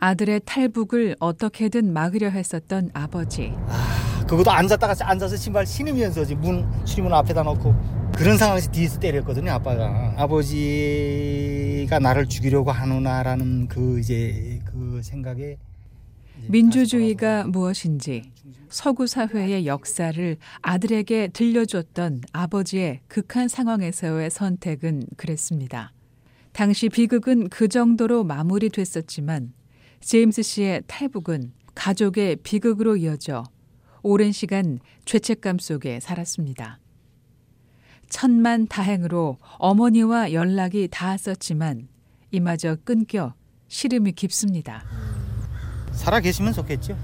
아들의 탈북을 어떻게든 막으려 했었던 아버지. 아, 그것도 앉았다가 앉아서 신발 신으면서 문 출입문 앞에다 놓고 그런 상황에서 뒤에서 때렸거든요 아빠가 아버지가 나를 죽이려고 하누나라는 그 이제 그 생각에 민주주의가 무엇인지 서구 사회의 역사를 아들에게 들려줬던 아버지의 극한 상황에서의 선택은 그랬습니다. 당시 비극은 그 정도로 마무리됐었지만 제임스 씨의 탈북은 가족의 비극으로 이어져 오랜 시간 죄책감 속에 살았습니다. 천만 다행으로 어머니와 연락이 닿았었지만 이마저 끊겨 시름이 깊습니다. 살아 계시면 좋겠죠.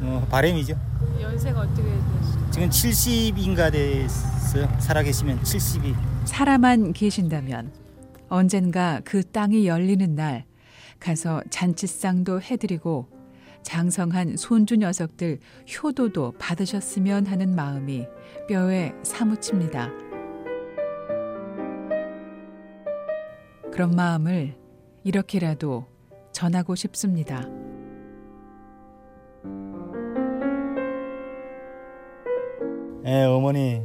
어, 바램이죠. 연세가 어떻게 되시죠? 지금 70인가 됐어요. 살아 계시면 70이. 살아만 계신다면 언젠가 그 땅이 열리는 날 가서 잔치상도 해드리고 장성한 손주 녀석들 효도도 받으셨으면 하는 마음이 뼈에 사무칩니다. 그런 마음을 이렇게라도 전하고 싶습니다. 예, 어머니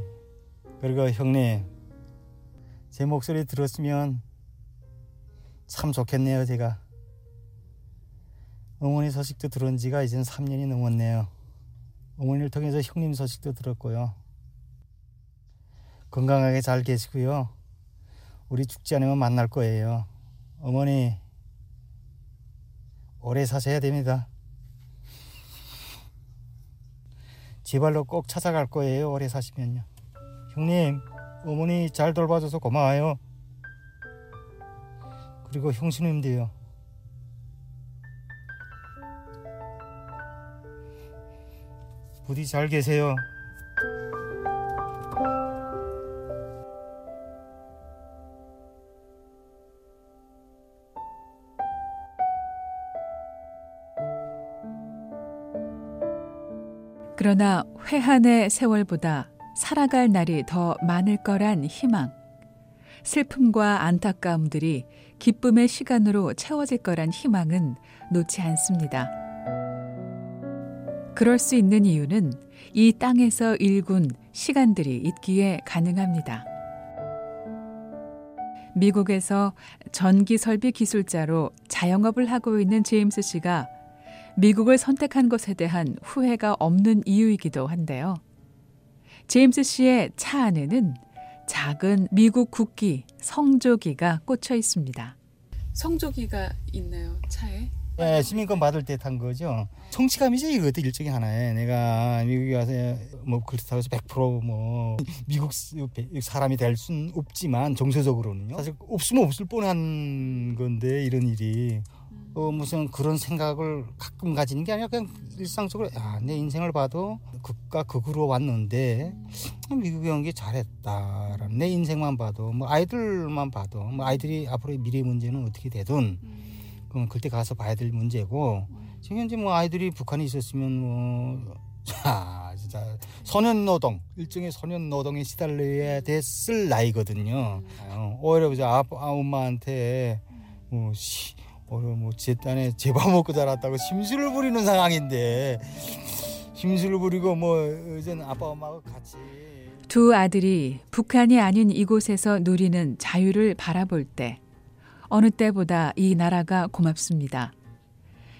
그리고 형님 제 목소리 들었으면 참 좋겠네요 제가 어머니 소식도 들은 지가 이젠 3년이 넘었네요 어머니를 통해서 형님 소식도 들었고요 건강하게 잘 계시고요 우리 죽지 않으면 만날 거예요 어머니 오래 사셔야 됩니다 제발로 꼭 찾아갈 거예요. 오래 사시면요. 형님, 어머니 잘 돌봐줘서 고마워요. 그리고 형수님도요. 부디 잘 계세요. 그러나 회한의 세월보다 살아갈 날이 더 많을 거란 희망. 슬픔과 안타까움들이 기쁨의 시간으로 채워질 거란 희망은 놓지 않습니다. 그럴 수 있는 이유는 이 땅에서 일군 시간들이 있기에 가능합니다. 미국에서 전기 설비 기술자로 자영업을 하고 있는 제임스 씨가 미국을 선택한 것에 대한 후회가 없는 이유이기도 한데요. 제임스 씨의 차 안에는 작은 미국 국기 성조기가 꽂혀 있습니다. 성조기가 있나요 차에? 네, 시민권 받을 때 탄 거죠. 성취감이죠 이것도 일종의 하나에 내가 미국에 와서 뭐 그렇다고 해서 100%뭐 미국 사람이 될 수는 없지만 정서적으로는요. 사실 없으면 없을 뻔한 건데 이런 일이 어, 무슨 그런 생각을 가끔 가지는 게 아니라 그냥 일상적으로 야, 내 인생을 봐도 극과 극으로 왔는데 미국에 온 게 잘했다라는 내 인생만 봐도 뭐 아이들만 봐도 뭐 아이들이 앞으로의 미래 문제는 어떻게 되든 그건 그때 가서 봐야 될 문제고. 지금 현재 뭐 아이들이 북한에 있었으면 뭐 자, 진짜 소년 노동 일종의 소년 노동에 시달려야 됐을 나이거든요. 어, 오히려 이제 아빠 엄마한테 뭐 시, 오늘 뭐제 딴에 제밥 먹고 자랐다고 심술을 부리는 상황인데. 심술을 부리고 뭐 이제는 아빠 엄마하고 같이. 두 아들이 북한이 아닌 이곳에서 누리는 자유를 바라볼 때 어느 때보다 이 나라가 고맙습니다.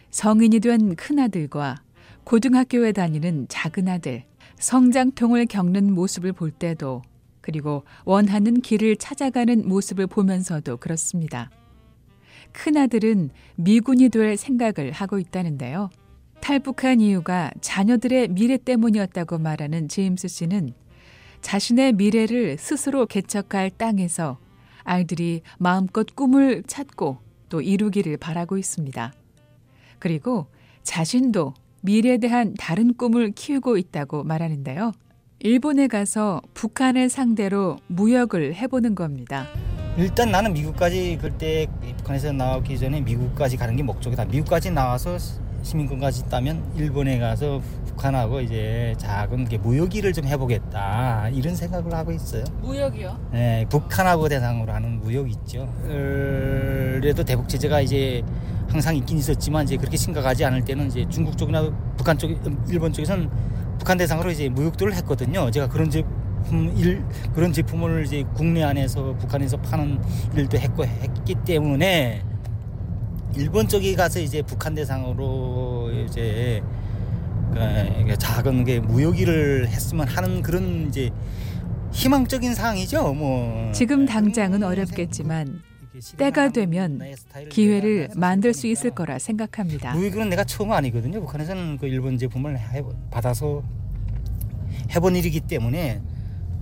성인이 된 큰아들과 고등학교에 다니는 작은아들, 성장통을 겪는 모습을 볼 때도 그리고 원하는 길을 찾아가는 모습을 보면서도 그렇습니다. 큰아들은 미군이 될 생각을 하고 있다는데요. 탈북한 이유가 자녀들의 미래 때문이었다고 말하는 제임스 씨는 자신의 미래를 스스로 개척할 땅에서 아이들이 마음껏 꿈을 찾고 또 이루기를 바라고 있습니다. 그리고 자신도 미래에 대한 다른 꿈을 키우고 있다고 말하는데요. 일본에 가서 북한을 상대로 무역을 해보는 겁니다. 일단 나는 미국까지 그때 북한에서 나오기 전에 미국까지 가는 게 목적이다. 미국까지 나와서 시민권까지 따면 일본에 가서 북한하고 이제 작은 게 무역일을 좀 해보겠다 이런 생각을 하고 있어요. 무역이요? 네, 북한하고 대상으로 하는 무역 있죠. 그래도 대북 제재가 이제 항상 있긴 있었지만 이제 그렇게 심각하지 않을 때는 이제 중국 쪽이나 북한 쪽, 일본 쪽에서는 북한 대상으로 이제 무역도를 했거든요. 제가 그런 제품 일 그런 제품을 이제 국내 안에서 북한에서 파는 일도 했고 했기 때문에 일본 쪽에 가서 이제 북한 대상으로 이제 그 작은 게 무역일을 했으면 하는 그런 이제 희망적인 상황이죠. 뭐 지금 당장은 어렵겠지만 때가 되면 기회를 만들 수 있을 거라 생각합니다. 무역은 내가 처음 아니거든요. 북한에서는 그 일본 제품을 해, 받아서 해본 일이기 때문에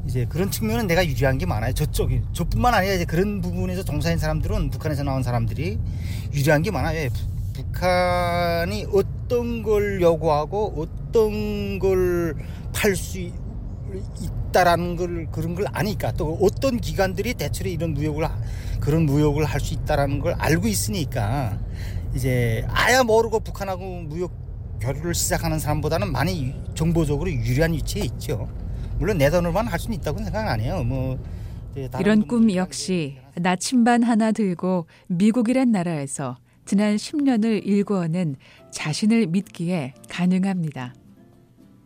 이제 그런 측면은 내가 유리한 게 많아요. 저쪽이 저뿐만 아니라 이제 그런 부분에서 종사인 사람들은 북한에서 나온 사람들이 유리한 게 많아요. 북한이 어떤 걸 요구하고 어떤 걸 팔 수 있다라는 걸 그런 걸 아니까 또 어떤 기관들이 대체로 이런 무역을 그런 무역을 할 수 있다라는 걸 알고 있으니까 이제 아야 모르고 북한하고 무역 교류를 시작하는 사람보다는 많이 정보적으로 유리한 위치에 있죠. 물론 내 돈으로만 할 수는 있다고 생각 안 해요. 뭐 이런 꿈 역시 나침반 하나 들고 미국이란 나라에서 지난 10년을 일구어낸 자신을 믿기에 가능합니다.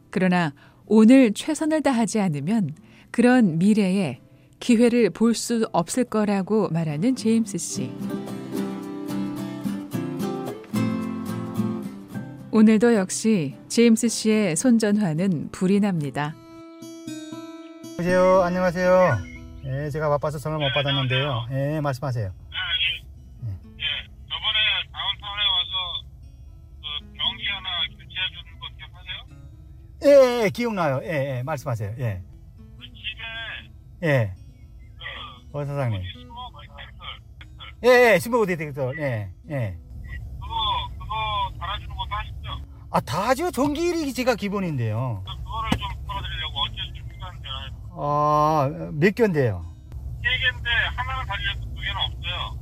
그러나 오늘 최선을 다하지 않으면 그런 미래에 기회를 볼 수 없을 거라고 말하는 제임스 씨. 오늘도 역시 제임스 씨의 손전화는 불이 납니다. 여보세요. 안녕하세요. 예, 제가 바빠서 전화 못 받았는데요. 예, 말씀하세요. 예. 예. 저번에 다운타운에 와서 그 변기 하나 교체해 주는 거 기억하세요? 예, 예, 기억나요. 예, 예, 말씀하세요. 예, 그 집에 예. 그 어, 사장님. smoke detector 예, 예, smoke detector. 예, 예. 그거 그거 달아주는 것도 하시죠? 아, 다 하죠. 전기일이 제가 기본인데요. 그 그거를 좀 풀어드리려고 언제쯤 시간되나요? 아, 몇 갠데요? 세 개인데 하나는 달려있고 두 개는 없어요.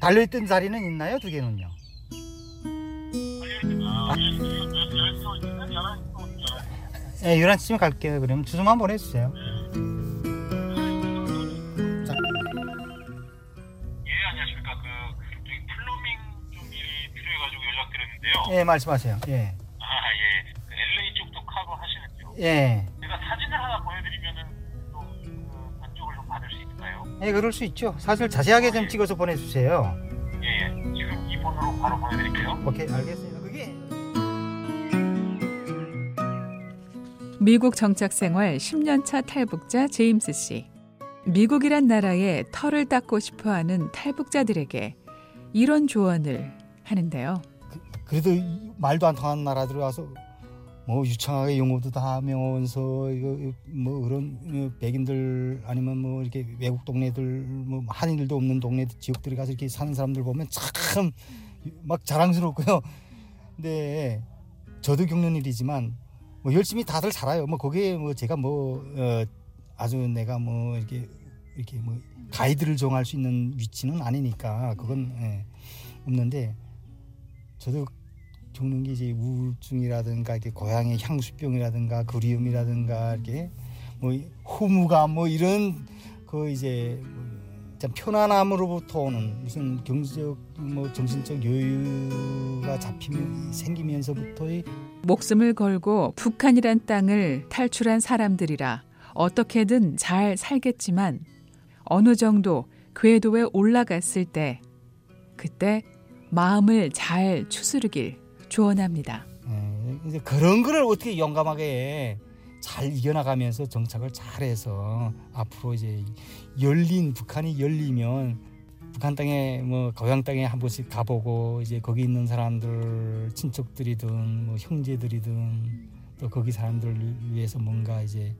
달려있던 자리는 있나요? 두 개는요? 달려있는 아, 지금 몇 10시 오시면 11시 오시잖아요. 예, 11시쯤에 갈게요. 그럼 주소만 보내주세요. 예, 안녕하십니까. 그 저기 플로밍 좀 일이 필요해가지고 연락드렸는데요. 예, 말씀하세요. 예. 아, 예. 그 LA 쪽도 카고 하시는데요. 예. 예, 그럴 수 있죠. 사실 자세하게 좀 찍어서 보내주세요. 예, 예. 지금 이 번호로 바로 보내드릴게요. 오케이, 알겠습니다. 그게. 미국 정착 생활 10년 차 탈북자 제임스 씨. 미국이란 나라에 털을 닦고 싶어 하는 탈북자들에게 이런 조언을 하는데요. 그래도 이 말도 안 통하는 나라들 와서 뭐 유창하게 영어도 다 하면서 이거 뭐 그런 어, 백인들 아니면 뭐 이렇게 외국 동네들 뭐 한인들도 없는 동네 지역들에 가서 이렇게 사는 사람들 보면 참 막 자랑스럽고요. 근데 저도 겪는 일이지만 뭐 열심히 다들 살아요. 뭐 거기에 뭐 제가 뭐 어, 아주 내가 뭐 이렇게 이렇게 뭐 가이드를 정할 수 있는 위치는 아니니까 그건 예, 없는데 저도 겪는 게 이제 우울증이라든가 이렇게 고향의 향수병이라든가 그리움이라든가 이렇게 뭐 허무감 뭐 이런 그 이제 뭐참 편안함으로부터 오는 무슨 경제적 뭐 정신적 여유가 잡히면 생기면서부터의 목숨을 걸고 북한이란 땅을 탈출한 사람들이라 어떻게든 잘 살겠지만 어느 정도 궤도에 올라갔을 때 그때 마음을 잘 추스르길 조언합니다. 예, 이제 그런 거를 어떻게 용감하게 잘 이겨나가면서 정착을 잘해서 앞으로 이제 열린 북한이 열리면 북한 땅에 뭐 고향 땅에 한 번씩 가보고 이제 거기 있는 사람들 친척들이든 뭐 형제들이든 또 거기 사람들을 위해서 뭔가 이제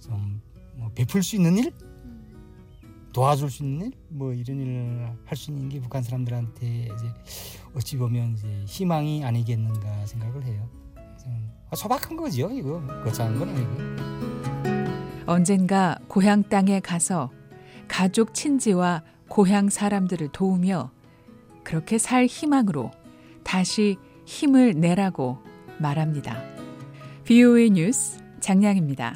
좀 뭐 베풀 수 있는 일 도와줄 수 있는 일뭐 이런 일을 할 수 있는 게 북한 사람들한테 이제 어찌 보면 이제 희망이 아니겠는가 생각을 해요. 좀 소박한 거죠 이거 거창한 건 아니고. 언젠가 고향 땅에 가서 가족 친지와 고향 사람들을 도우며 그렇게 살 희망으로 다시 힘을 내라고 말합니다. BOA 뉴스 장량입니다.